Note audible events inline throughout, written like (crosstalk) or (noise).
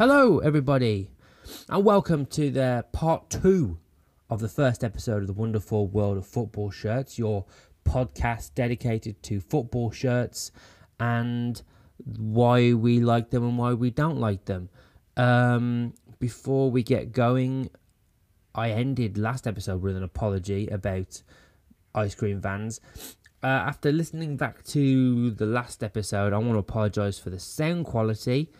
Hello, everybody, and welcome to the part two of the first episode of the Wonderful World of Football Shirts, your podcast dedicated to football shirts and why we like them and why we don't like them. Um, before we get going, I ended last episode with an apology about ice cream vans. Uh, after listening back to the last episode, I want to apologise for the sound quality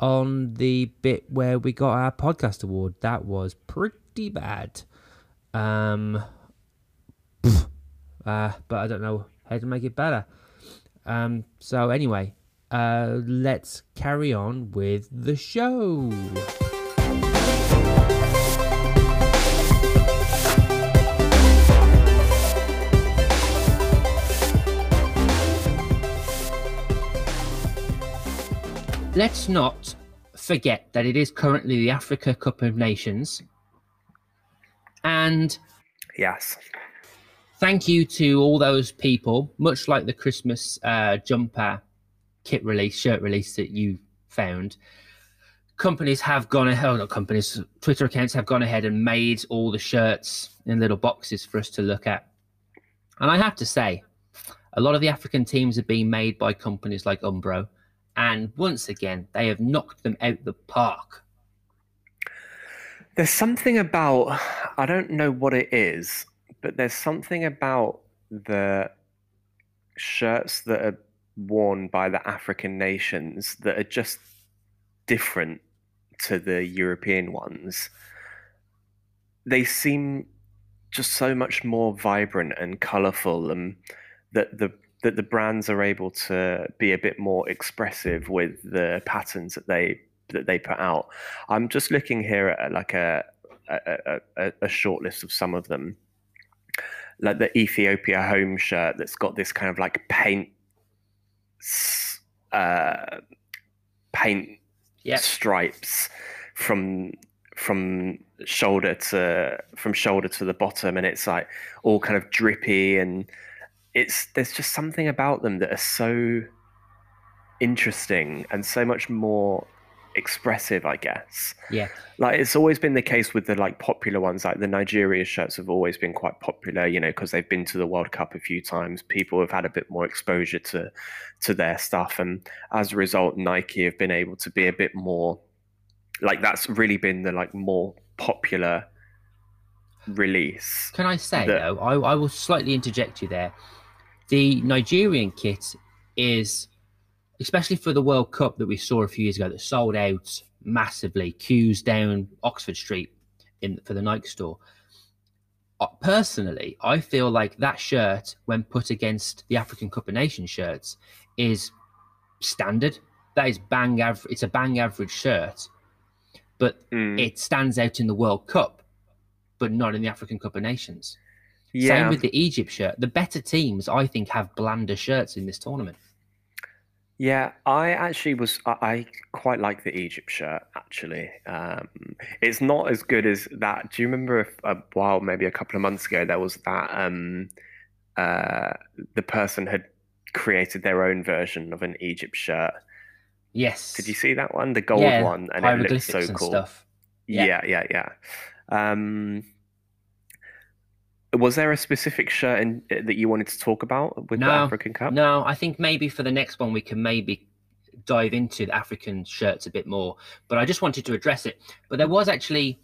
on the bit where we got our podcast award. That was pretty bad. Um, (sighs) uh, but I don't know how to make it better. Um, so anyway, uh, let's carry on with the show. Let's not forget that it is currently the Africa Cup of Nations. And Yes. thank you to all those people, much like the Christmas uh, jumper kit release, shirt release that you found. Companies have gone ahead, oh, not companies, Twitter accounts have gone ahead and made all the shirts in little boxes for us to look at. And I have to say, a lot of the African teams are being made by companies like Umbro. And once again, they have knocked them out the park. There's something about I don't know what it is, but there's something about the shirts that are worn by the African nations that are just different to the European ones. They seem just so much more vibrant and colorful and that the that the brands are able to be a bit more expressive with the patterns that they that they put out. I'm just looking here at like a a, a, a short list of some of them, like the Ethiopia home shirt that's got this kind of like paint, uh, paint Yep. stripes from from shoulder to from shoulder to the bottom, and it's like all kind of drippy and it's there's just something about them that are so interesting and so much more expressive i guess Yeah. like it's always been the case with the like popular ones like the nigeria shirts have always been quite popular you know because they've been to the world cup a few times people have had a bit more exposure to to their stuff and as a result nike have been able to be a bit more like that's really been the like more popular release Can I say The- though? I, I will slightly interject you there. The Nigerian kit is, especially for the World Cup that we saw a few years ago, that sold out massively. Queues down Oxford Street in for the Nike store. Uh, Personally, I feel like that shirt, when put against the African Cup of Nations shirts, is standard. That is bang average. It's a bang average shirt, but Mm, it stands out in the World Cup, but not in the African Cup of Nations. Yeah Same with the Egypt shirt. The better teams, I think, have blander shirts in this tournament. Yeah, I actually was. I, I quite like the Egypt shirt. Actually, um, it's not as good as that. Do you remember if, a while, maybe a couple of months ago, there was that um, uh, the person had created their own version of an Egypt shirt. Yes. Did you see that one, the gold Yeah, one, and it looked so cool. stuff. Yeah. Yeah, yeah, yeah. Um, was there a specific shirt in, that you wanted to talk about with the African Cup? No, I think maybe for the next one we can maybe dive into the African shirts a bit more. But I just wanted to address it. But there was actually,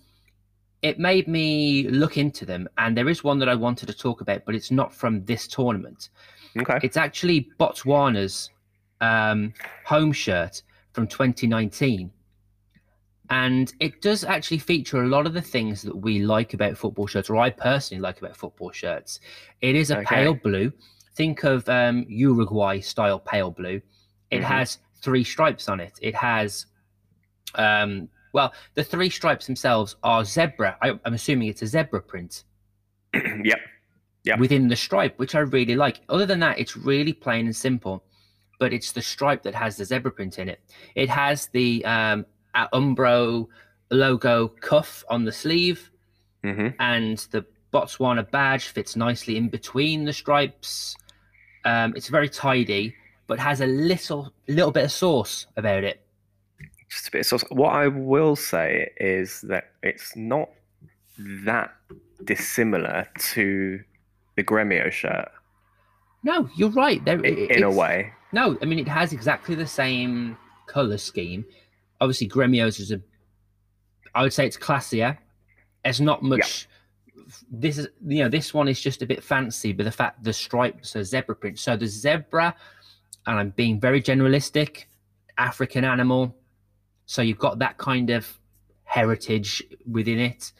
it made me look into them, and there is one that I wanted to talk about, but it's not from this tournament. Okay. It's actually Botswana's um, home shirt from 2019. And it does actually feature a lot of the things that we like about football shirts, or I personally like about football shirts. It is a Okay. pale blue. Think of um, Uruguay style pale blue. It Mhm. has three stripes on it. It has, um, well, the three stripes themselves are zebra. I, I'm assuming it's a zebra print (clears throat) yep. Yep. within the stripe, which I really like. Other than that, it's really plain and simple, but it's the stripe that has the zebra print in it. It has the um, Umbro logo cuff on the sleeve, hmm and the Botswana badge fits nicely in between the stripes. Um, it's very tidy, but has a little little bit of sauce about it. just a bit of sauce. What I will say is that it's not that dissimilar to the Gremio shirt No, you're right. There, i- it- in a way. No, I mean it has exactly the same color scheme. Obviously, Gremio's is a. I would say it's classier. It's not much. This is you know this one is just a bit fancy, but the fact the stripes are zebra print. So the zebra, and I'm being very generalistic, African animal. So you've got that kind of heritage within it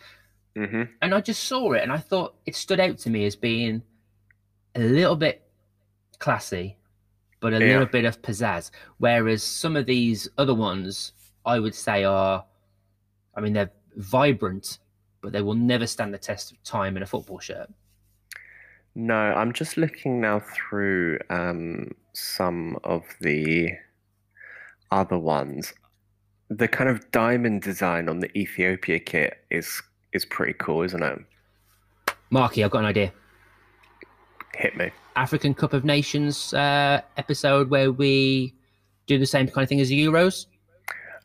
hmm and I just saw it and I thought it stood out to me as being a little bit classy, but a Yeah. little bit of pizzazz. Whereas some of these other ones, I would say, are, I mean, they're vibrant, but they will never stand the test of time in a football shirt. No, I'm just looking now through um, some of the other ones. The kind of diamond design on the Ethiopia kit is is pretty cool, isn't it? Marky, I've got an idea. Hit me. African Cup of Nations uh, episode where we do the same kind of thing as the Euros.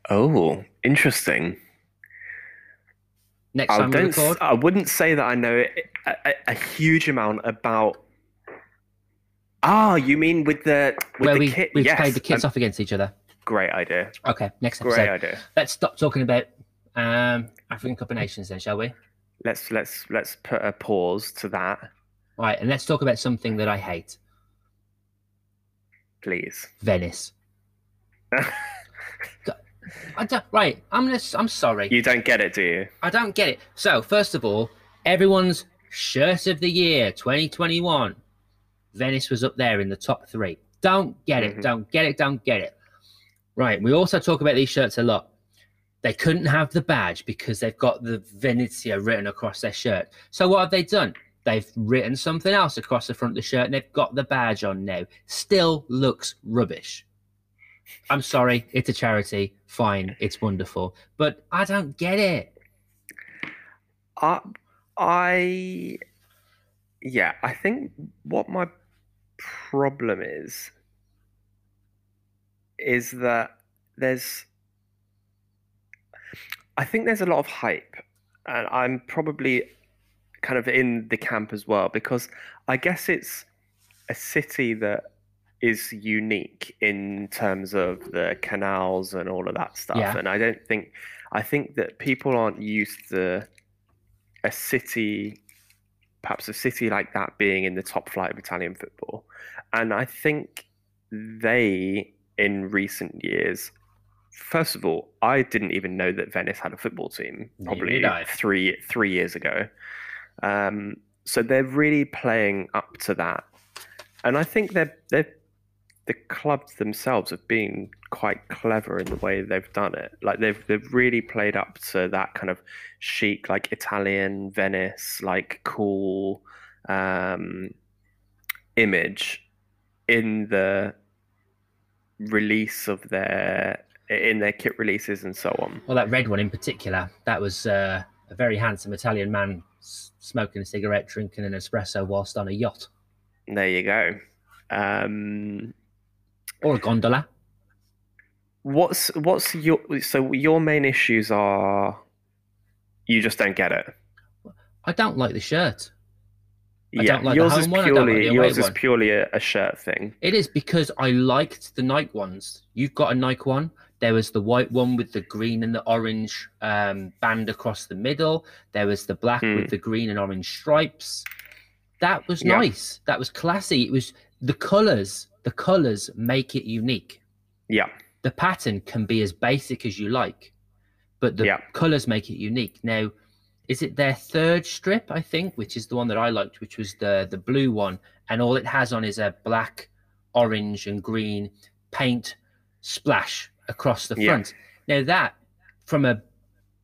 Oh, interesting. Next I time we don't. record. I wouldn't say that I know a, a, a huge amount about. Ah, you mean with the with where the we, kit? we've yes, played the kits um, off against each other. Great idea. Okay, next episode. Great idea. Let's stop talking about um, African Cup of Nations then, shall we? Let's let's let's put a pause to that, Right, and let's talk about something that I hate. please. Venice. (laughs) I don't, right, I'm gonna, I'm sorry. you don't get it, do you? I don't get it. So, first of all, everyone's shirt of the year 2021. Venice was up there in the top three. Don't get it. Mhm. Don't get it. Don't get it. Right. We also talk about these shirts a lot. They couldn't have the badge because they've got the Venezia written across their shirt. So what have they done? They've written something else across the front of the shirt and they've got the badge on now. Still looks rubbish. I'm sorry, it's a charity. Fine, it's wonderful. But I don't get it. I, I, yeah, I think what my problem is is that there's, I think there's a lot of hype, and I'm probably kind of in the camp as well because I guess it's a city that is unique in terms of the canals and all of that stuff, Yeah. and I don't think I think that people aren't used to a city, perhaps a city like that being in the top flight of Italian football. And I think they, in recent years, first of all, I didn't even know that Venice had a football team probably three three years ago. Um, so they're really playing up to that, and I think they're they're the clubs themselves have been quite clever in the way they've done it. Like they've they've really played up to that kind of chic, like Italian Venice, like cool um, image in the release of their in their kit releases and so on. Well, that red one in particular, that was uh, a very handsome Italian man smoking a cigarette, drinking an espresso whilst on a yacht There you go. Um, or a gondola. what's what's your so your main issues are you just don't get it. I don't like the shirt. I yeah, don't like the yours is one, I don't like purely away yours is one. purely a, a shirt thing. It is because I liked the Nike ones. You've got a Nike one. There was the white one with the green and the orange um, band across the middle. There was the black Hmm. with the green and orange stripes. That was Yeah. nice. That was classy. It was the colors. The colors make it unique. Yeah, the pattern can be as basic as you like, but the Yeah. colors make it unique. Now, is it their third strip? I think, which is the one that I liked, which was the the blue one, and all it has on is a black, orange, and green paint splash across the Yeah. front. Now that, from a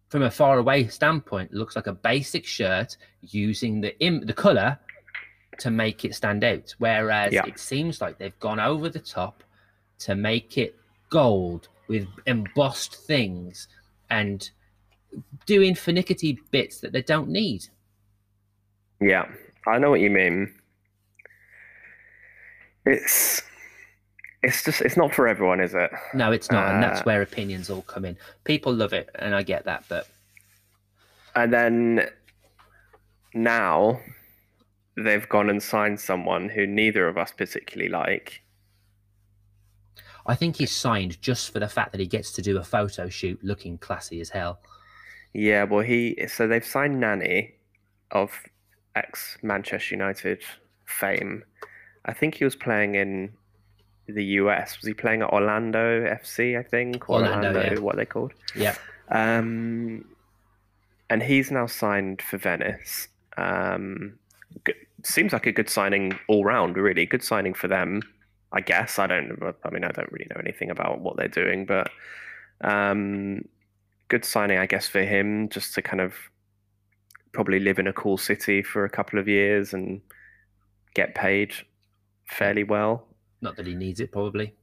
from a far away standpoint, looks like a basic shirt using the Im- the color to make it stand out. Whereas Yeah. it seems like they've gone over the top to make it gold with embossed things and doing finicky bits that they don't need. yeah, I know what you mean. It's it's just it's not for everyone, is it? No, it's not, and that's Uh, where opinions all come in. People love it, and I get that, but And then now they've gone and signed someone who neither of us particularly like. I think he's signed just for the fact that he gets to do a photo shoot looking classy as hell. Yeah, well, he so they've signed Nani of ex Manchester United fame. I think he was playing in the US. Was he playing at Orlando FC? I think or Orlando, Orlando, yeah. what they called. Yeah, Um, and he's now signed for Venice. Um, seems like a good signing all round. Really good signing for them. I guess I don't. I mean, I don't really know anything about what they're doing, but um, good signing, I guess, for him just to kind of probably live in a cool city for a couple of years and get paid fairly well. not that he needs it, probably.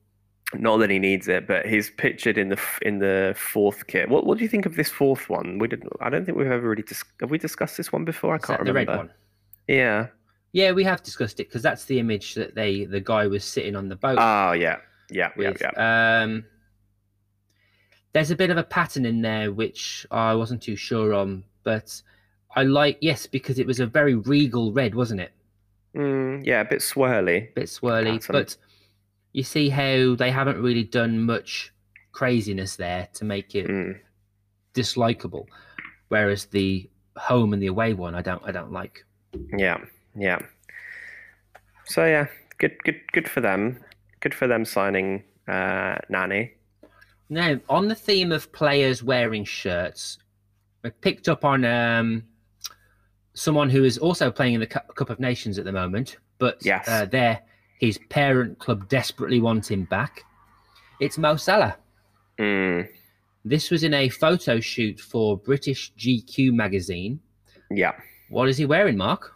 Not that he needs it, but he's pictured in the in the fourth kit. What what do you think of this fourth one? We didn't. I don't think we've ever really dis- have we discussed this one before. I Is can't that the remember. red one? Yeah. Yeah, we have discussed it because that's the image that they the guy was sitting on the boat Oh yeah. Yeah. Yeah. Yeah. Um, there's a bit of a pattern in there which I wasn't too sure on, but I like yes because it was a very regal red, wasn't it? Mm, yeah. A bit swirly. A bit swirly, Pattern. but you see how they haven't really done much craziness there to make it Mm. dislikable. Whereas the home and the away one, I don't, I don't like. Yeah. Yeah. So yeah, good. Good. Good for them. Good for them signing uh, Nani. Now, on the theme of players wearing shirts, I picked up on um, someone who is also playing in the Cup of Nations at the moment, but Yes. uh, there his parent club desperately want him back. It's Mo Salah. Mm. This was in a photo shoot for British GQ magazine. Yeah. What is he wearing, Mark?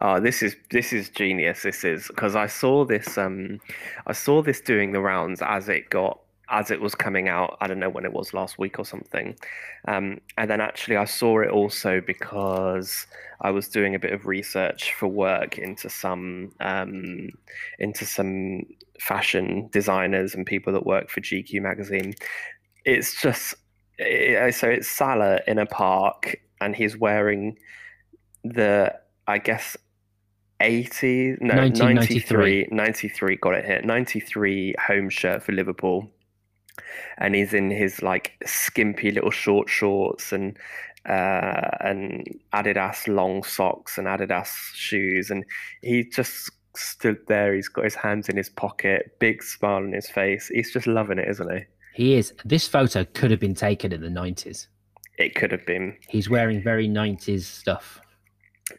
Oh, this is this is genius. This is because I saw this. Um, I saw this doing the rounds as it got as it was coming out. I don't know when it was last week or something. Um, and then actually, I saw it also because I was doing a bit of research for work into some um, into some fashion designers and people that work for GQ magazine. It's just eh, so it's Salah in a park and he's wearing the I guess 80 no 1993. 93 93 got it here 93 home shirt for Liverpool and he's in his like skimpy little short shorts and uh and Adidas long socks and Adidas shoes and he just stood there he's got his hands in his pocket big smile on his face he's just loving it isn't he He is. This photo could have been taken in the 90s. it could have been He's wearing very 90s stuff.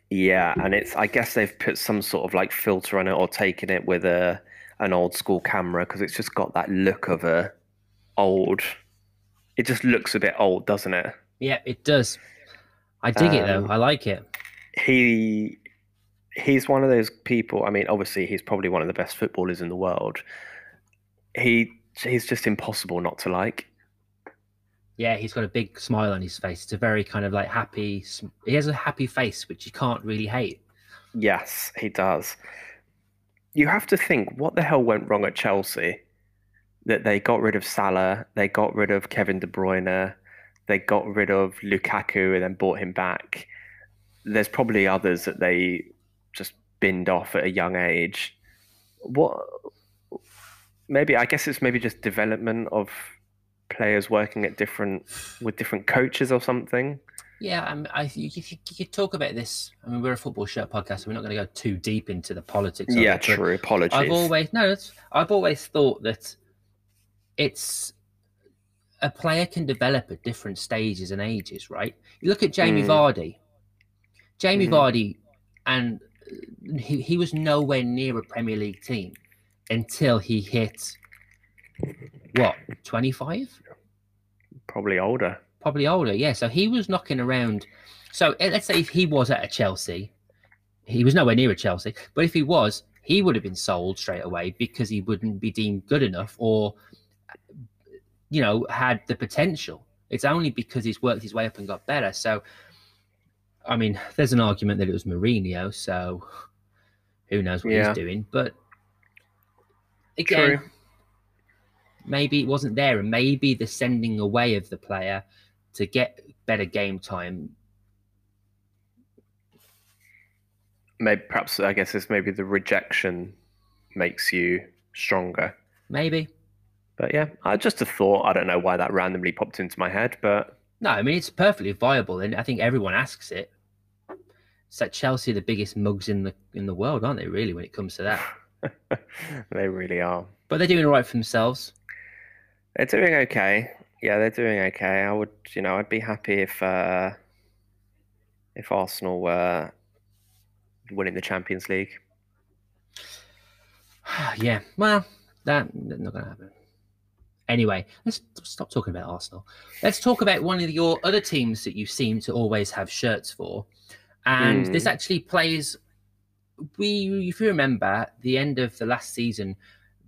Yeah, and it's I guess they've put some sort of like filter on it or taken it with a an old school camera because it's just got that look of a old. It just looks a bit old, doesn't it? Yeah, it does. I dig it though. Um, I like it. He he's one of those people. I mean, obviously he's probably one of the best footballers in the world. He he's just impossible not to like. Yeah, he's got a big smile on his face. It's a very kind of like happy. He has a happy face, which you can't really hate. Yes, he does. You have to think what the hell went wrong at Chelsea that they got rid of Salah, they got rid of Kevin De Bruyne, they got rid of Lukaku and then bought him back. There's probably others that they just binned off at a young age. What maybe I guess it's maybe just development of players working at different with different coaches or something. Yeah, I, you, you, you could talk about this. I mean, we're a football shirt podcast, so we're not going to go too deep into the politics. Yeah, it, true. Apologies. I've always no, I've always thought that it's a player can develop at different stages and ages, right? You look at Jamie Mm. Vardy. Jamie Mhm. Vardy, and he, he was nowhere near a Premier League team until he hit what twenty five, Probably older. probably older. Yeah, so he was knocking around. So eh, let's say if he was at a Chelsea, he was nowhere near a Chelsea, but if he was, he would have been sold straight away because he wouldn't be deemed good enough or, you know, had the potential. It's only because he's worked his way up and got better. So, I mean, there's an argument that it was Mourinho, so who knows what Yeah. he's doing. But again, True. Maybe it wasn't there, and maybe the sending away of the player to get better game time. Maybe perhaps I guess it's maybe the rejection makes you stronger. Maybe. But yeah, I just a thought. I don't know why that randomly popped into my head, but No, I mean it's perfectly viable, and I think everyone asks it. It's like Chelsea, are the biggest mugs in the in the world, aren't they? Really, when it comes to that, (laughs) they really are. but they're doing all right for themselves. They're doing okay. Yeah, they're doing okay. I would, you know, I'd be happy if uh, if Arsenal were winning the Champions League. (sighs) yeah, well, that that's not going to happen. Anyway, let's stop talking about Arsenal. Let's talk about one of your other teams that you seem to always have shirts for, and this Hmm. actually plays. We, if you remember, the end of the last season,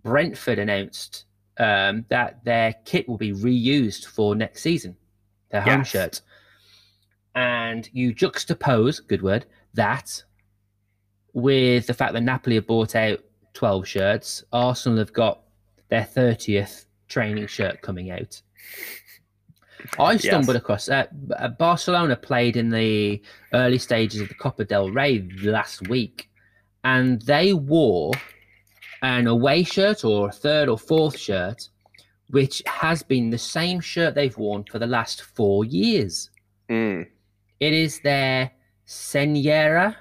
Brentford announced um, that their kit will be reused for next season, their home Yes. shirt. And you juxtapose, good word, that with the fact that Napoli have bought out 12 shirts. Arsenal have got their 30th training shirt coming out. I stumbled across uh, uh, Barcelona played in the early stages of the Copa del Rey last week, and they wore an away shirt or a third or fourth shirt, which has been the same shirt they've worn for the last four years. Mm. It is their Senyera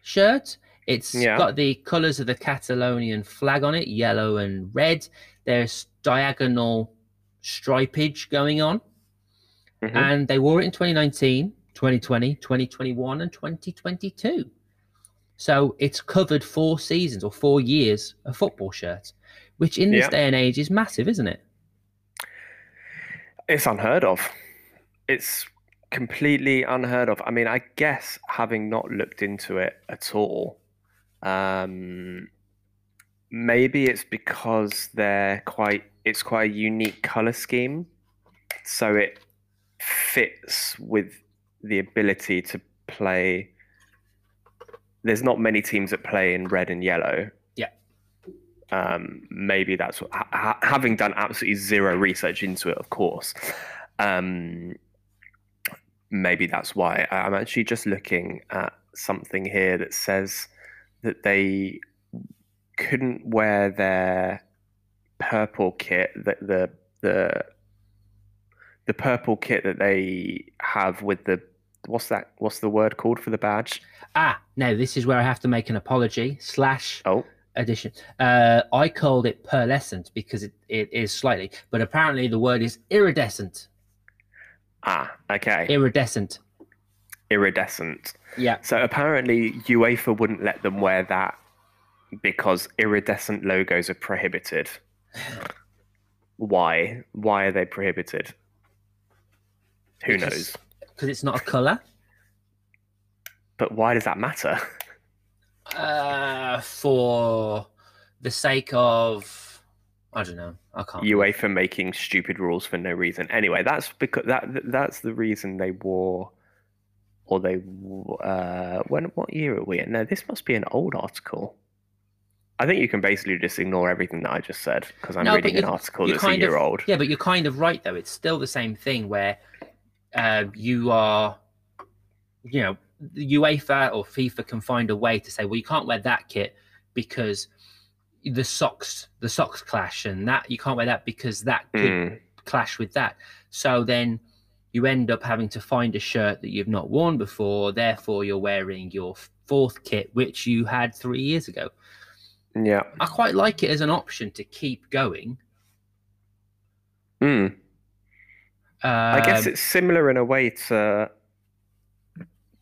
shirt. It's Yeah. got the colours of the Catalonian flag on it, yellow and red. There's diagonal stripage going on. Mhm. And they wore it in 2019, 2020, 2021, and 2022. So it's covered four seasons or four years of football shirts, which in this Yeah. day and age is massive, isn't it? It's unheard of. It's completely unheard of. I mean, I guess having not looked into it at all, um, maybe it's because they're quite. It's quite a unique color scheme, so it fits with the ability to play. There's not many teams that play in red and yellow. Yeah. Um, maybe that's what, ha- ha- having done absolutely zero research into it, of course. Um, maybe that's why I'm actually just looking at something here that says that they couldn't wear their purple kit that the the the purple kit that they have with the what's that what's the word called for the badge Ah, now this is where I have to make an apology slash oh addition. Uh, I called it pearlescent because it, it is slightly, but apparently the word is iridescent. ah okay Iridescent. iridescent Yeah. so apparently UEFA wouldn't let them wear that because iridescent logos are prohibited why why are they prohibited who Because- knows Because it's not a colour. but why does that matter Uh, for the sake of, I don't know. I can't. UEFA making stupid rules for no reason. Anyway, that's because that that's the reason they wore, or they uh when what year are we in? No, this must be an old article. I think you can basically just ignore everything that I just said because I'm No, reading an article that's a kind of- old. Yeah, but you're kind of right though. It's still the same thing where uh, you are, you know, UEFA or FIFA can find a way to say, well, you can't wear that kit because the socks, the socks clash, and that you can't wear that because that could Mm, clash with that. So then you end up having to find a shirt that you've not worn before. Therefore, you're wearing your fourth kit, which you had three years ago. yeah. I quite like it as an option to keep going. Mm. I guess Um, it's similar in a way to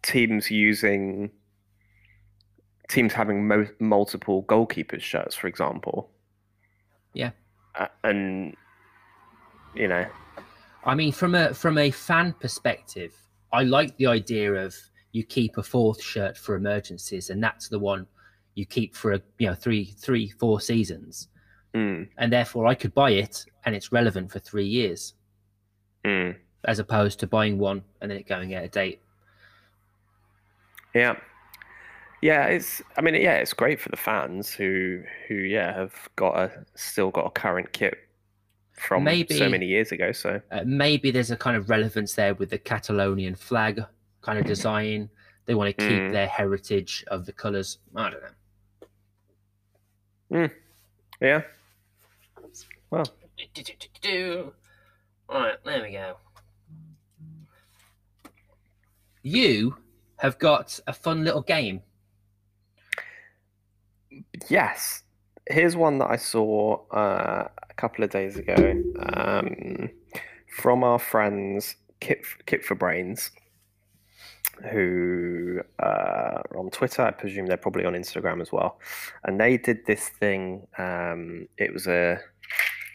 teams using teams having mo- multiple goalkeepers shirts, for example. Yeah. Uh, and you know, I mean, from a from a fan perspective, I like the idea of you keep a fourth shirt for emergencies, and that's the one you keep for a you know three three four seasons, mm, and therefore I could buy it and it's relevant for three years, mm, as opposed to buying one and then it going out of date. yeah, yeah. It's I mean, yeah, it's great for the fans who who yeah have got a still got a current kit from Maybe- so many years ago. So Uh, maybe there's a kind of relevance there with the Catalonian flag kind of design. They want to keep Mm. their heritage of the colours. I don't know. yeah. Well, Right, there we go. You have got a fun little game. yes. Here's one that I saw uh, a couple of days ago um, from our friends Kip Kip for Brains, who uh, are on Twitter. I presume they're probably on Instagram as well. And they did this thing. Um, it was a,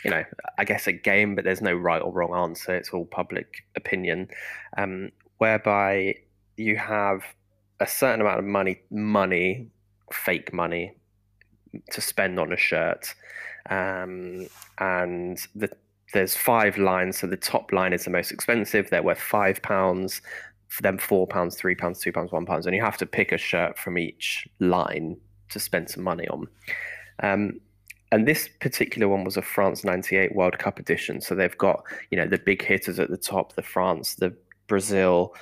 you know, I guess a game, but there's no right or wrong answer. It's all public opinion, um, whereby you have a certain amount of money, money, fake money, to spend on a shirt, um, and the there's five lines. So the top line is the most expensive. They're worth five pounds. Them, four pounds, three pounds, two pounds, one pounds, and you have to pick a shirt from each line to spend some money on. Um, and this particular one was a France '98 World Cup edition. So they've got you know the big hitters at the top: the France, the Brazil,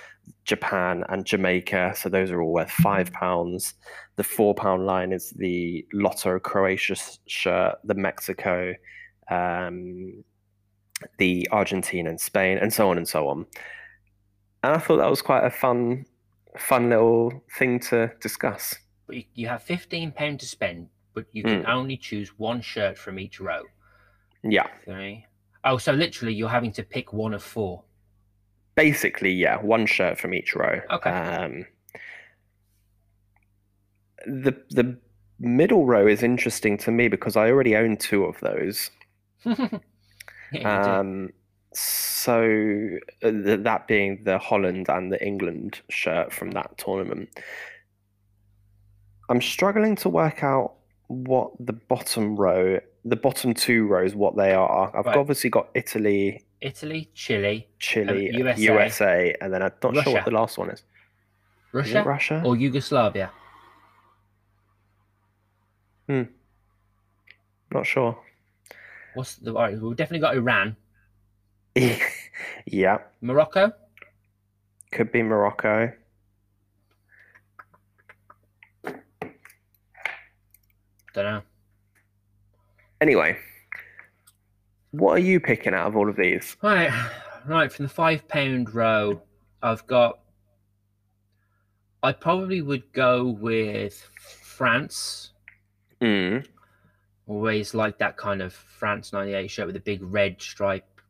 Japan, and Jamaica. So those are all worth five pounds. The four pound line is the Lotto Croatia shirt, the Mexico, um, the Argentina and Spain, and so on and so on. And I thought that was quite a fun, fun little thing to discuss. You, have fifteen pound to spend, but you can Mm. only choose one shirt from each row. Yeah, Okay. Oh, so literally you're having to pick one of four. basically, yeah, one shirt from each row. Okay. Um, the the middle row is interesting to me because I already own two of those. (laughs) yeah. Um, so uh, th- that being the Holland and the England shirt from that tournament, I'm struggling to work out what the bottom row, the bottom two rows, what they are. I've Right. obviously got Italy, Italy, Chile, Chile, Uh, USA. USA, and then I'm not sure what the last one is. Is Russia, it Russia? or Yugoslavia. Hmm. Not sure. What's the? All right, we've definitely got Iran, (laughs) yeah, Morocco. could be Morocco. Don't know. Anyway, what are you picking out of all of these? Right, right. From the five pound row, I've got. I probably would go with France. Mm. Always like that kind of France '98 shirt with the big red stripe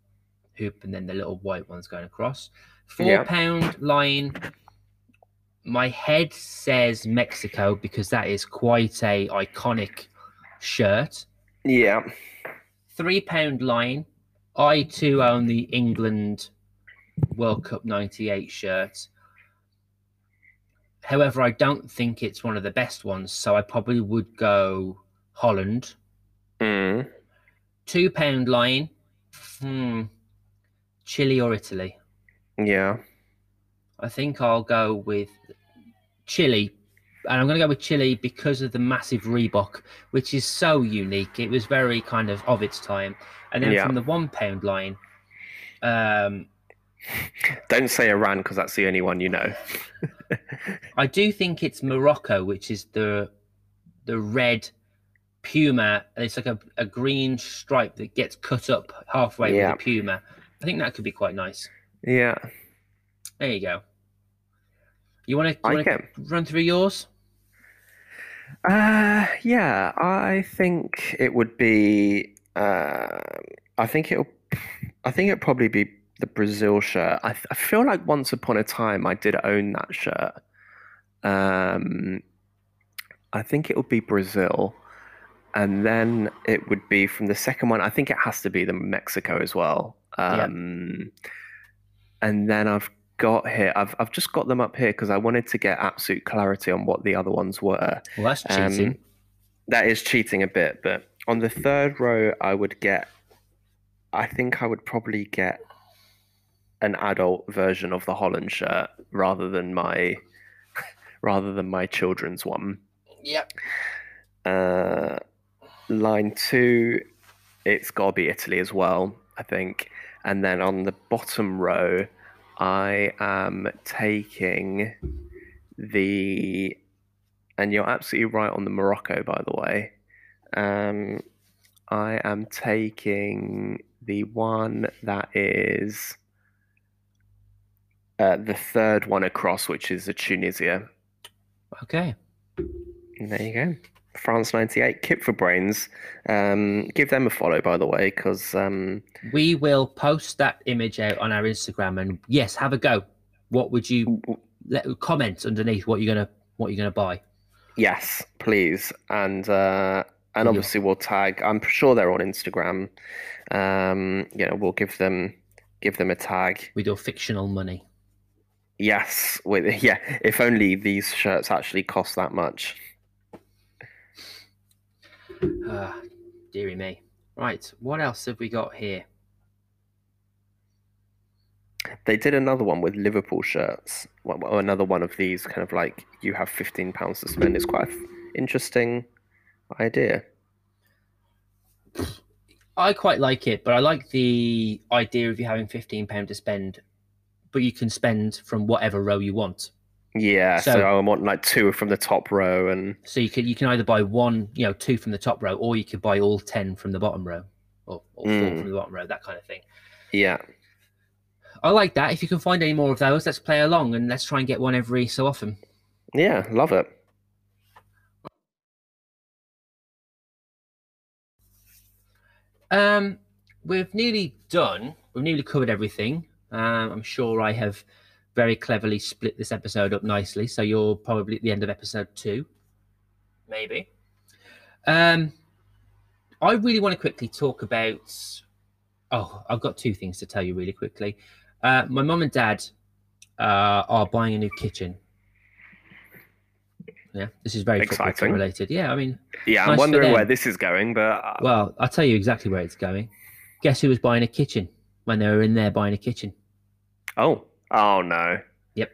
hoop and then the little white ones going across. Four pound line. My head says Mexico because that is quite a iconic shirt. Yeah. three pound line. I too own the England World Cup '98 shirt. However, I don't think it's one of the best ones, so I probably would go Holland. Mm. Two pound line. Hmm. Chile or Italy? Yeah. I think I'll go with Chile. And I'm going to go with Chile because of the massive Reebok, which is so unique. It was very kind of of its time. And then Yeah. from the one pound line, um, (laughs) Don't say Iran because that's the only one you know. (laughs) I do think it's Morocco, which is the the red puma. It's like a, a green stripe that gets cut up halfway Yeah. with the puma. I think that could be quite nice. yeah. There you go. You want to run through yours? Uh, yeah. I think it would be. Uh, I think it'll. I think it'll probably be the Brazil shirt. I, I feel like once upon a time I did own that shirt. Um, I think it would be Brazil, and then it would be from the second one. I think it has to be the Mexico as well. Yeah. Um, and then I've got here. I've I've just got them up here because I wanted to get absolute clarity on what the other ones were. Well, that's Um, cheating. that is cheating a bit, but on the third row, I would get. I think I would probably get an adult version of the Holland shirt rather than my, (laughs) rather than my children's one. yep. Uh, line two it's got to be Italy as well, I think. And then on the bottom row, I am taking the, and you're absolutely right on the Morocco, by the way. Um, I am taking the one that is uh, the third one across, which is the Tunisia. Okay. And there you go. France 98, Kip for Brains. Um, give them a follow, by the way, because um, We will post that image out on our Instagram, and yes, have a go. What would you let, comment underneath what you're gonna what you're gonna buy? yes, please. And uh, and obviously we'll tag. I'm sure they're on Instagram. Um, you know, we'll give them give them a tag. with your fictional money. Yes, with (laughs) yeah. If only these shirts actually cost that much. Ah, dearie me. Right, what else have we got here? They did another one with Liverpool shirts. Well, well, another one of these kind of like you have fifteen pounds to spend. It's quite an interesting idea. I quite like it, but I like the idea of you having fifteen pound to spend, but you can spend from whatever row you want. Yeah, so, So- I want like two from the top row, and So you can you can either buy one, you know, two from the top row, or you could buy all ten from the bottom row, or, or four Mm. from the bottom row, that kind of thing. yeah, I like that. If you can find any more of those, let's play along and let's try and get one every so often. yeah, love it. Um, we've nearly done. We've nearly covered everything. Um, I'm sure I have very cleverly split this episode up nicely. So you're probably at the end of episode two, maybe. Um, I really want to quickly talk about. Oh, I've got two things to tell you really quickly. Uh, my mum and dad uh, are buying a new kitchen. Yeah, this is very Exciting. related. Yeah, I mean, Yeah, I'm wondering where this is going, but uh, well, I'll tell you exactly where it's going. Guess who was buying a kitchen when they were in there buying a kitchen? oh, oh no. Yep.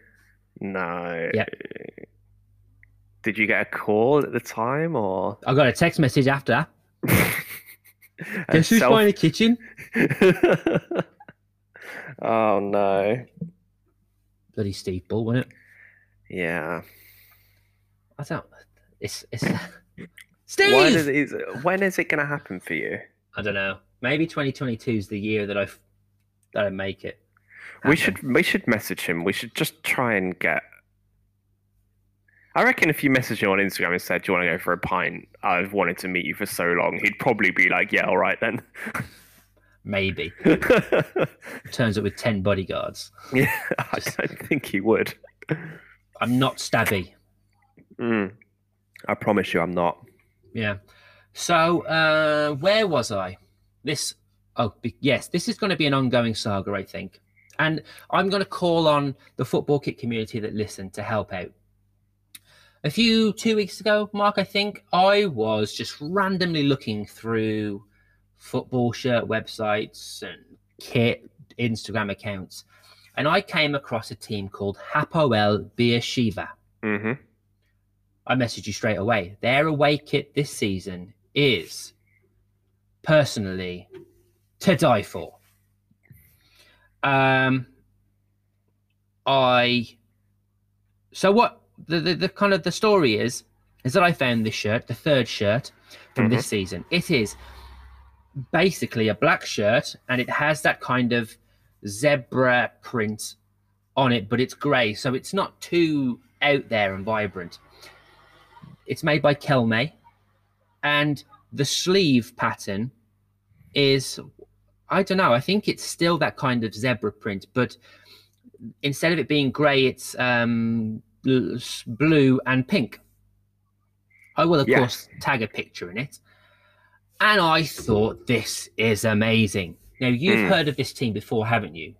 No. Yep. Did you get a call at the time, or? I got a text message after. (laughs) Guess who's self- buying a kitchen? (laughs) oh no. Bloody Steve Bull, wasn't it? Yeah. I don't. It's it's. (laughs) Steve. it, when is it going to happen for you? I don't know. Maybe 2022 is the year that I that I make it. We should we should message him. We should just try and get. I reckon if you message him on Instagram and said, "Do you want to go for a pint?" I've wanted to meet you for so long. He'd probably be like, "Yeah, all right then." (laughs) maybe (laughs) turns up with 10 bodyguards. yeah, (laughs) I don't think he would. I'm not stabby. Mm. I promise you, I'm not. Yeah. So uh where was I? This oh be- yes, this is going to be an ongoing saga, I think. And I'm going to call on the football kit community that listen to help out. A few two weeks ago, Mark, I think I was just randomly looking through football shirt websites and kit Instagram accounts, and I came across a team called Hapoel Beersheva. hmm I messaged you straight away. Their away kit this season is personally to die for. Um, I so what the, the the kind of the story is is that I found this shirt, the third shirt from this season. It is basically a black shirt, and it has that kind of zebra print on it, but it's grey, so it's not too out there and vibrant. It's made by Kelme, and the sleeve pattern is I don't know. I think it's still that kind of zebra print, but instead of it being grey, it's um, blue and pink. I will, of Yes. course, tag a picture in it. And I thought this is amazing. Now you've Hmm. heard of this team before, haven't you?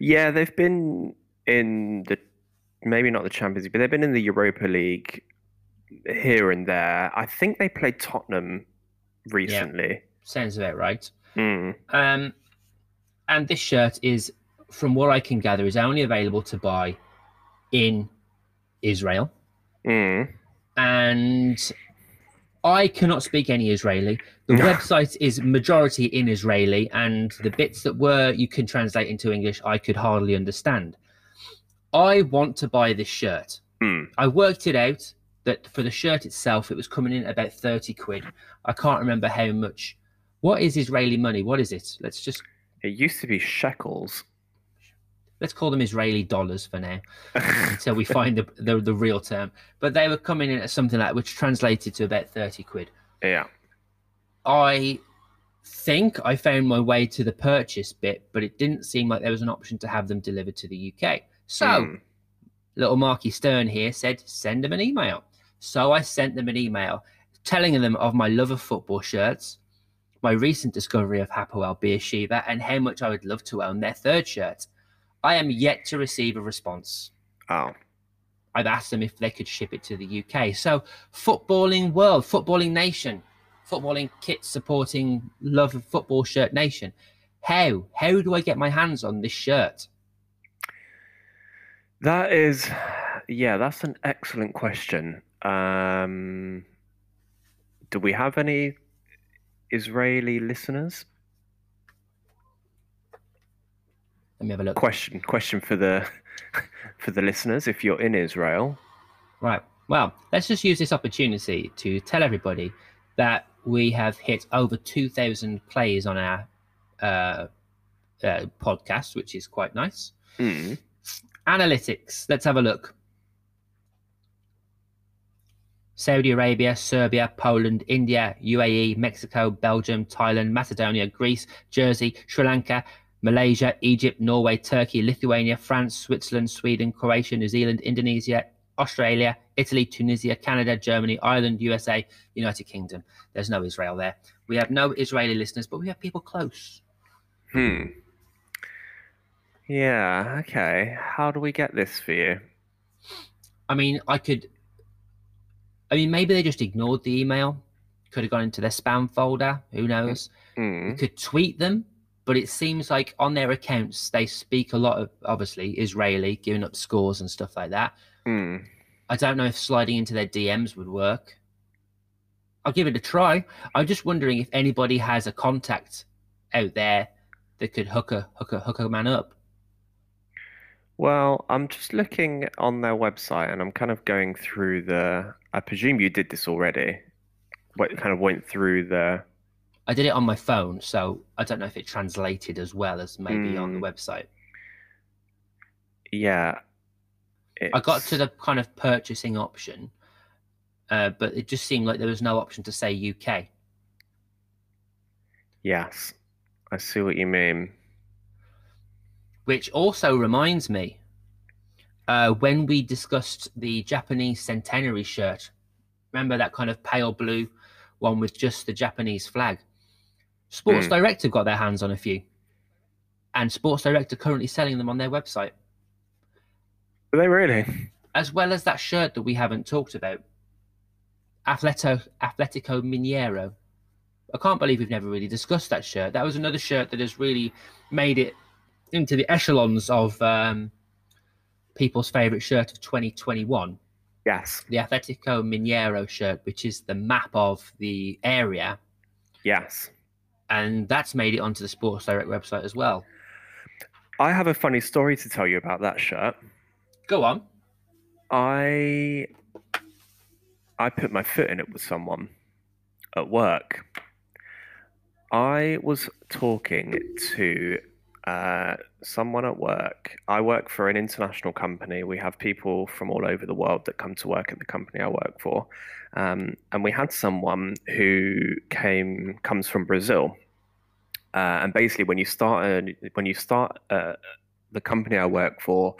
Yeah, they've been in the maybe not the Champions League, but they've been in the Europa League here and there. I think they played Tottenham recently. Sounds about right. Mm. Um, and this shirt is, from what I can gather, is only available to buy in Israel. Mm. And I cannot speak any Israeli. The (laughs) website is majority in Israeli, and the bits that were you can translate into English, I could hardly understand. I want to buy this shirt. Hmm. I worked it out that for the shirt itself, it was coming in at about 30 quid. I can't remember how much. What is Israeli money? What is it? Let's just It used to be shekels. let's call them Israeli dollars for now (laughs) until we find the, the the real term. But they were coming in at something like which translated to about 30 quid. yeah. I think I found my way to the purchase bit, but it didn't seem like there was an option to have them delivered to the UK. So, Hmm. little Marky Stern here said, send them an email. So I sent them an email telling them of my love of football shirts, my recent discovery of Hapoel Beersheba, and how much I would love to own their third shirt. I am yet to receive a response. Oh. I've asked them if they could ship it to the UK. So, footballing world, footballing nation, footballing kit supporting love of football shirt nation. How? How do I get my hands on this shirt? That is, yeah, that's an excellent question. Um, do we have any Israeli listeners? Let me have a look. Question, question for the (laughs) for the listeners. If you're in Israel, Right. Well, let's just use this opportunity to tell everybody that we have hit over 2,000 plays on our uh, uh, podcast, which is quite nice. Hmm. Analytics. Let's have a look. Saudi Arabia, Serbia, Poland, India, UAE, Mexico, Belgium, Thailand, Macedonia, Greece, Jersey, Sri Lanka, Malaysia, Egypt, Norway, Turkey, Lithuania, France, Switzerland, Sweden, Croatia, New Zealand, Indonesia, Australia, Italy, Tunisia, Canada, Germany, Ireland, USA, United Kingdom. There's no Israel there. We have no Israeli listeners, but we have people close. Hmm. Yeah. Okay. How do we get this for you? I mean, I could. I mean, maybe they just ignored the email. Could have gone into their spam folder. Who knows? Hmm. You could tweet them, but it seems like on their accounts they speak a lot of obviously Israeli, giving up scores and stuff like that. Hmm. I don't know if sliding into their DMs would work. I'll give it a try. I'm just wondering if anybody has a contact out there that could hook a hook a hook a man up. Well, I'm just looking on their website and I'm kind of going through the. I presume you did this already. What kind of went through the. I did it on my phone, so I don't know if it translated as well as maybe on the website. Yeah. I got to the kind of purchasing option, uh, but it just seemed like there was no option to say UK. Yes. I see what you mean. Which also reminds me, uh, when we discussed the Japanese centenary shirt, remember that kind of pale blue one with just the Japanese flag? Sports Mm. Direct have got their hands on a few, and Sports Direct are currently selling them on their website, Are they really? as well as that shirt that we haven't talked about, Atleto Atletico Mineiro. I can't believe we've never really discussed that shirt. That was another shirt that has really made it into the echelons of um, people's favourite shirt of 2021. Yes. The Atletico Mineiro shirt, which is the map of the area, Yes. and that's made it onto the Sports Direct website as well. I have a funny story to tell you about that shirt. Go on. I I put my foot in it with someone at work. I was talking to uh, someone at work. I work for an international company. We have people from all over the world that come to work at the company I work for, um, and we had someone who came comes from Brazil. Uh, and basically, when you start a, when you start uh, the company I work for,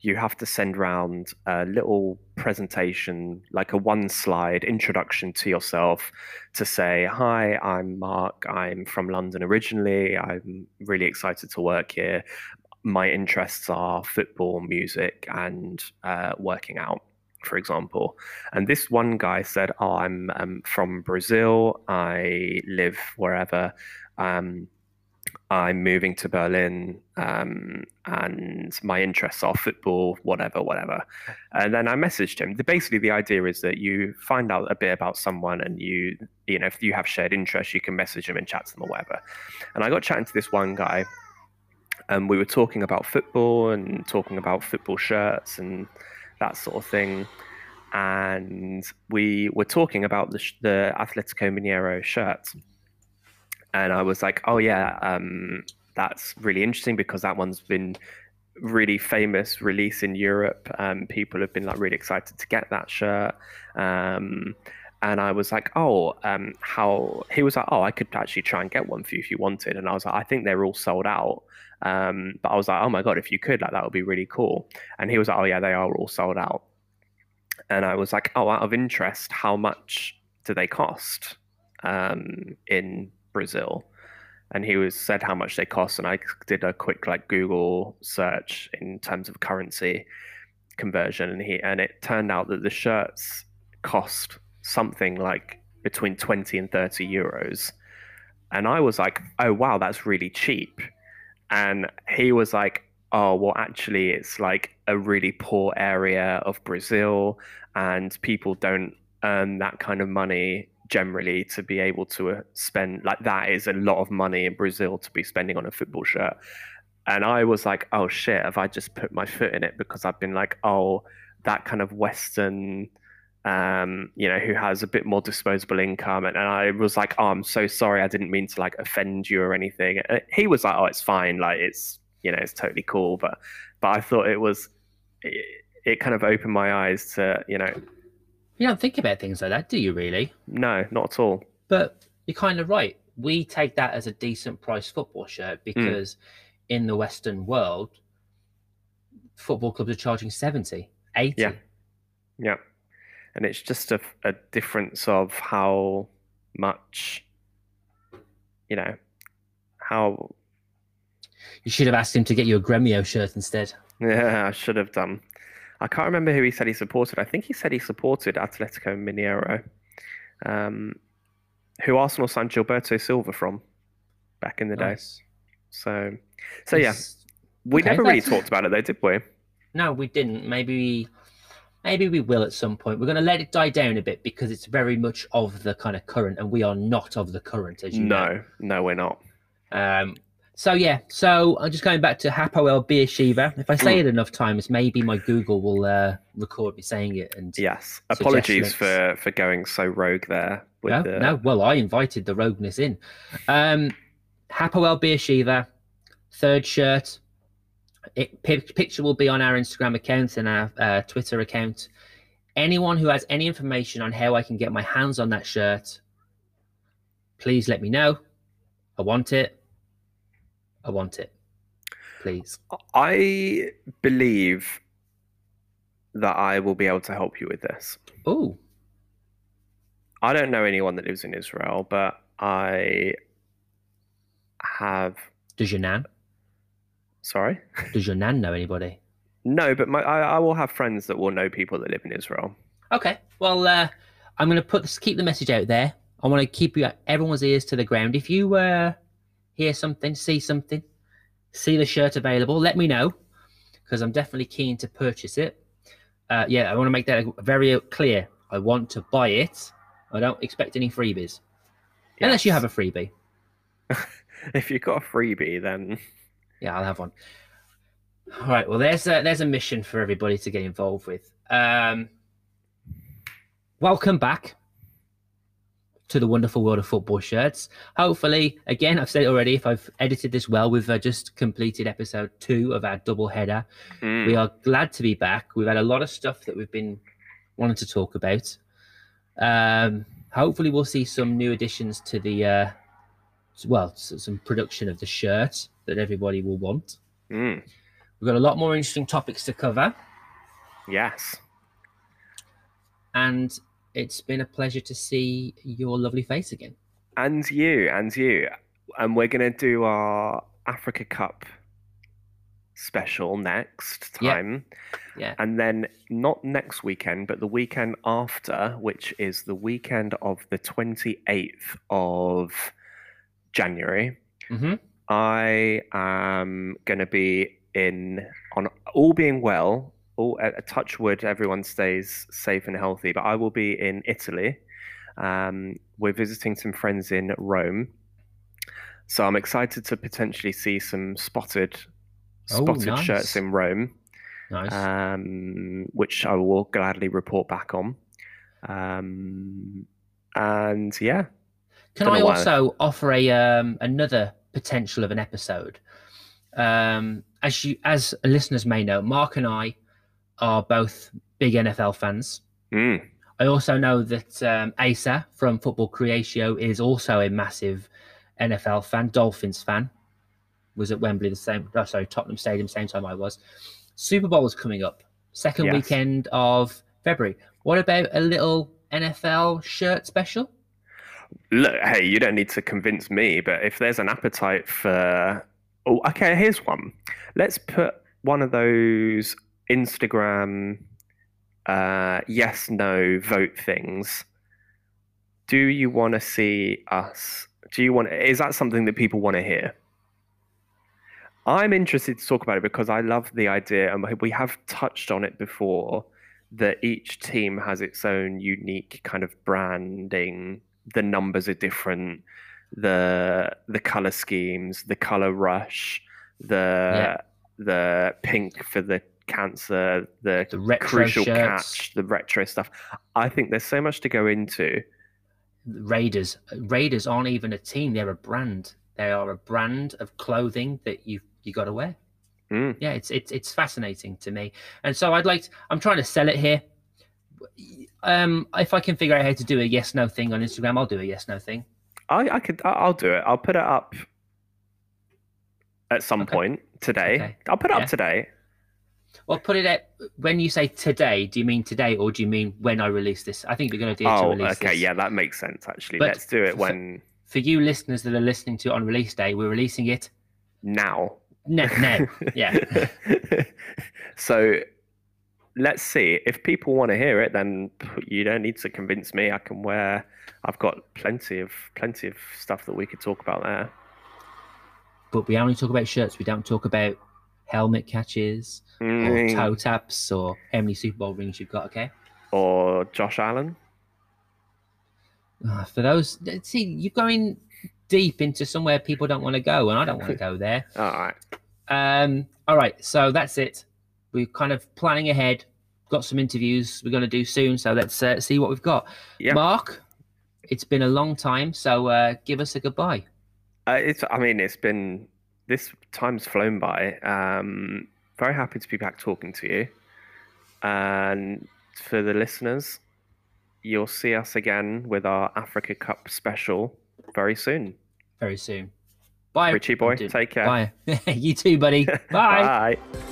you have to send round a little presentation, like a one slide introduction to yourself to say, Hi, I'm Mark. I'm from London originally. I'm really excited to work here. My interests are football, music, and uh, working out, for example. And this one guy said, Oh, I'm um, from Brazil. I live wherever. Um, I'm moving to Berlin um, and my interests are football, whatever, whatever. And then I messaged him. The, basically, the idea is that you find out a bit about someone and you, you know, if you have shared interests, you can message them and chat to them or whatever. And I got chatting to this one guy and we were talking about football and talking about football shirts and that sort of thing. And we were talking about the, the Atletico Mineiro shirt and I was like, oh yeah, um, that's really interesting because that one's been really famous release in Europe. Um, people have been like really excited to get that shirt. Um, and I was like, oh, um, how? He was like, oh, I could actually try and get one for you if you wanted. And I was like, I think they're all sold out. Um, but I was like, oh my god, if you could, like that would be really cool. And he was like, oh yeah, they are all sold out. And I was like, oh, out of interest, how much do they cost um, in Brazil, and he was said how much they cost, and I did a quick like Google search in terms of currency conversion, and he and it turned out that the shirts cost something like between twenty and thirty euros, and I was like, oh wow, that's really cheap, and he was like, oh well actually it's like a really poor area of brazil and people don't earn that kind of money generally to be able to uh, spend like that is a lot of money in Brazil to be spending on a football shirt. And I was like, oh shit, have I just put my foot in it because I've been like, oh, that kind of Western, um, you know, who has a bit more disposable income. And, and I was like, oh, I'm so sorry. I didn't mean to like offend you or anything. Uh, he was like, oh, it's fine. Like it's, you know, it's totally cool. But, but I thought it was, it, it kind of opened my eyes to, you know, you don't think about things like that, do you really? No, not at all. But you're kind of right. We take that as a decent price football shirt because mm. in the Western world, football clubs are charging 70, 80. Yeah. Yeah. And it's just a, a difference of how much, you know, how. You should have asked him to get you a Gremio shirt instead. (laughs) Yeah, I should have done. I can't remember who he said he supported. I think he said he supported Atletico Mineiro, um, who Arsenal signed Gilberto Silva from back in the nice. day. So, so yeah, we okay, never really talked about it though, did we? No, we didn't. Maybe, maybe we will at some point. We're going to let it die down a bit because it's very much of the kind of current, and we are not of the current, as you no, know. No, no, we're not. Um, so yeah, so I'm just going back to Hapoel Beersheva. If I say mm. it enough times, maybe my Google will uh, record me saying it. And yes, apologies for for going so rogue there. no, the... no. Well, I invited the rogueness in. Um, Hapoel Beersheva, third shirt. It, picture will be on our Instagram account and our uh, Twitter account. Anyone who has any information on how I can get my hands on that shirt, please let me know. I want it. I want it. Please. I believe that I will be able to help you with this. Oh. I don't know anyone that lives in Israel, but I have. Does your nan? Sorry? Does your nan know anybody? No, but my I, I will have friends that will know people that live in Israel. Okay. Well, uh, I'm going to put this, keep the message out there. I want to keep you everyone's ears to the ground. If you uh, hear something, see something, see the shirt available, let me know because I'm definitely keen to purchase it. Uh, yeah, I want to make that very clear. I want to buy it. I don't expect any freebies, yes. unless you have a freebie. (laughs) if you've got a freebie, then (laughs) yeah, I'll have one. All right. Well, there's a, there's a mission for everybody to get involved with. Um, welcome back to the wonderful world of football shirts. Hopefully, again, I've said it already, if I've edited this well, we've uh, just completed episode two of our double header. Mm. We are glad to be back. We've had a lot of stuff that we've been wanting to talk about. Um, hopefully, we'll see some new additions to the, uh, well, some production of the shirt that everybody will want. Mm. We've got a lot more interesting topics to cover. Yes. And it's been a pleasure to see your lovely face again. And you, and you. And we're going to do our Africa Cup special next time. Yeah. yeah. And then not next weekend, but the weekend after, which is the weekend of the 28th of January. Mm-hmm. I am going to be in on all being well. All a touch wood, everyone stays safe and healthy. But I will be in Italy. Um, we're visiting some friends in Rome, so I'm excited to potentially see some spotted Oh, spotted nice. shirts in Rome, Nice. um, which I will gladly report back on. Um, and yeah, Can I why. also offer a um, another potential of an episode? Um, as you, as listeners may know, Mark and I are both big NFL fans. Mm, I also know that um, Asa from Football Creatio is also a massive NFL fan, Dolphins fan. Was at Wembley the same, oh, sorry, Tottenham Stadium, same time I was. Super Bowl is coming up, second Yes. weekend of February. What about a little NFL shirt special? look, hey, you don't need to convince me, but if there's an appetite for, oh, okay, here's one. Let's put one of those Instagram uh, yes no vote things. Do you want to see us? Do you want? Is that something that people want to hear? I'm interested to talk about it because I love the idea, and we have touched on it before, that each team has its own unique kind of branding. The numbers are different, the the color schemes, the color rush, the Yeah. the pink for the cancer, the, The retro crucial shirts. catch, the retro stuff. I think there's so much to go into. Raiders. Raiders aren't even a team; they're a brand. They are a brand of clothing that you you got to wear. Mm. Yeah, it's it's it's fascinating to me, and so I'd like. To, I'm trying to sell it here. Um, if I can figure out how to do a yes no thing on Instagram, I'll do a yes no thing. I, I could I'll do it. I'll put it up at some Okay. point today. Okay. I'll put it Yeah. up today. Well, put it at when you say today. Do you mean today, or do you mean when I release this? I think we're going to do it to Oh, release okay, this. yeah, that makes sense actually. But Let's do it for- when For you listeners that are listening to it on release day, we're releasing it now. no, (laughs) no. Yeah. (laughs) so let's see if people want to hear it. Then you don't need to convince me. I can wear. I've got plenty of plenty of stuff that we could talk about there. but we only talk about shirts. We don't talk about helmet catches or Mm, toe taps or how many Super Bowl rings you've got. Okay. or Josh Allen. Ah, for those, see, you're going deep into somewhere people don't want to go, and I don't want to go there. (laughs) All right. Um, all right, so that's it. We're kind of planning ahead. Got some interviews we're going to do soon, so let's uh, see what we've got. Yeah. Mark, it's been a long time, so uh, give us a goodbye. Uh, it's. I mean, it's been this time's flown by. Um, very happy to be back talking to you, and for the listeners, you'll see us again with our Africa Cup special very soon. Very soon. Bye. Richie boy, take care. Bye. (laughs) you too, buddy. (laughs) Bye. Bye.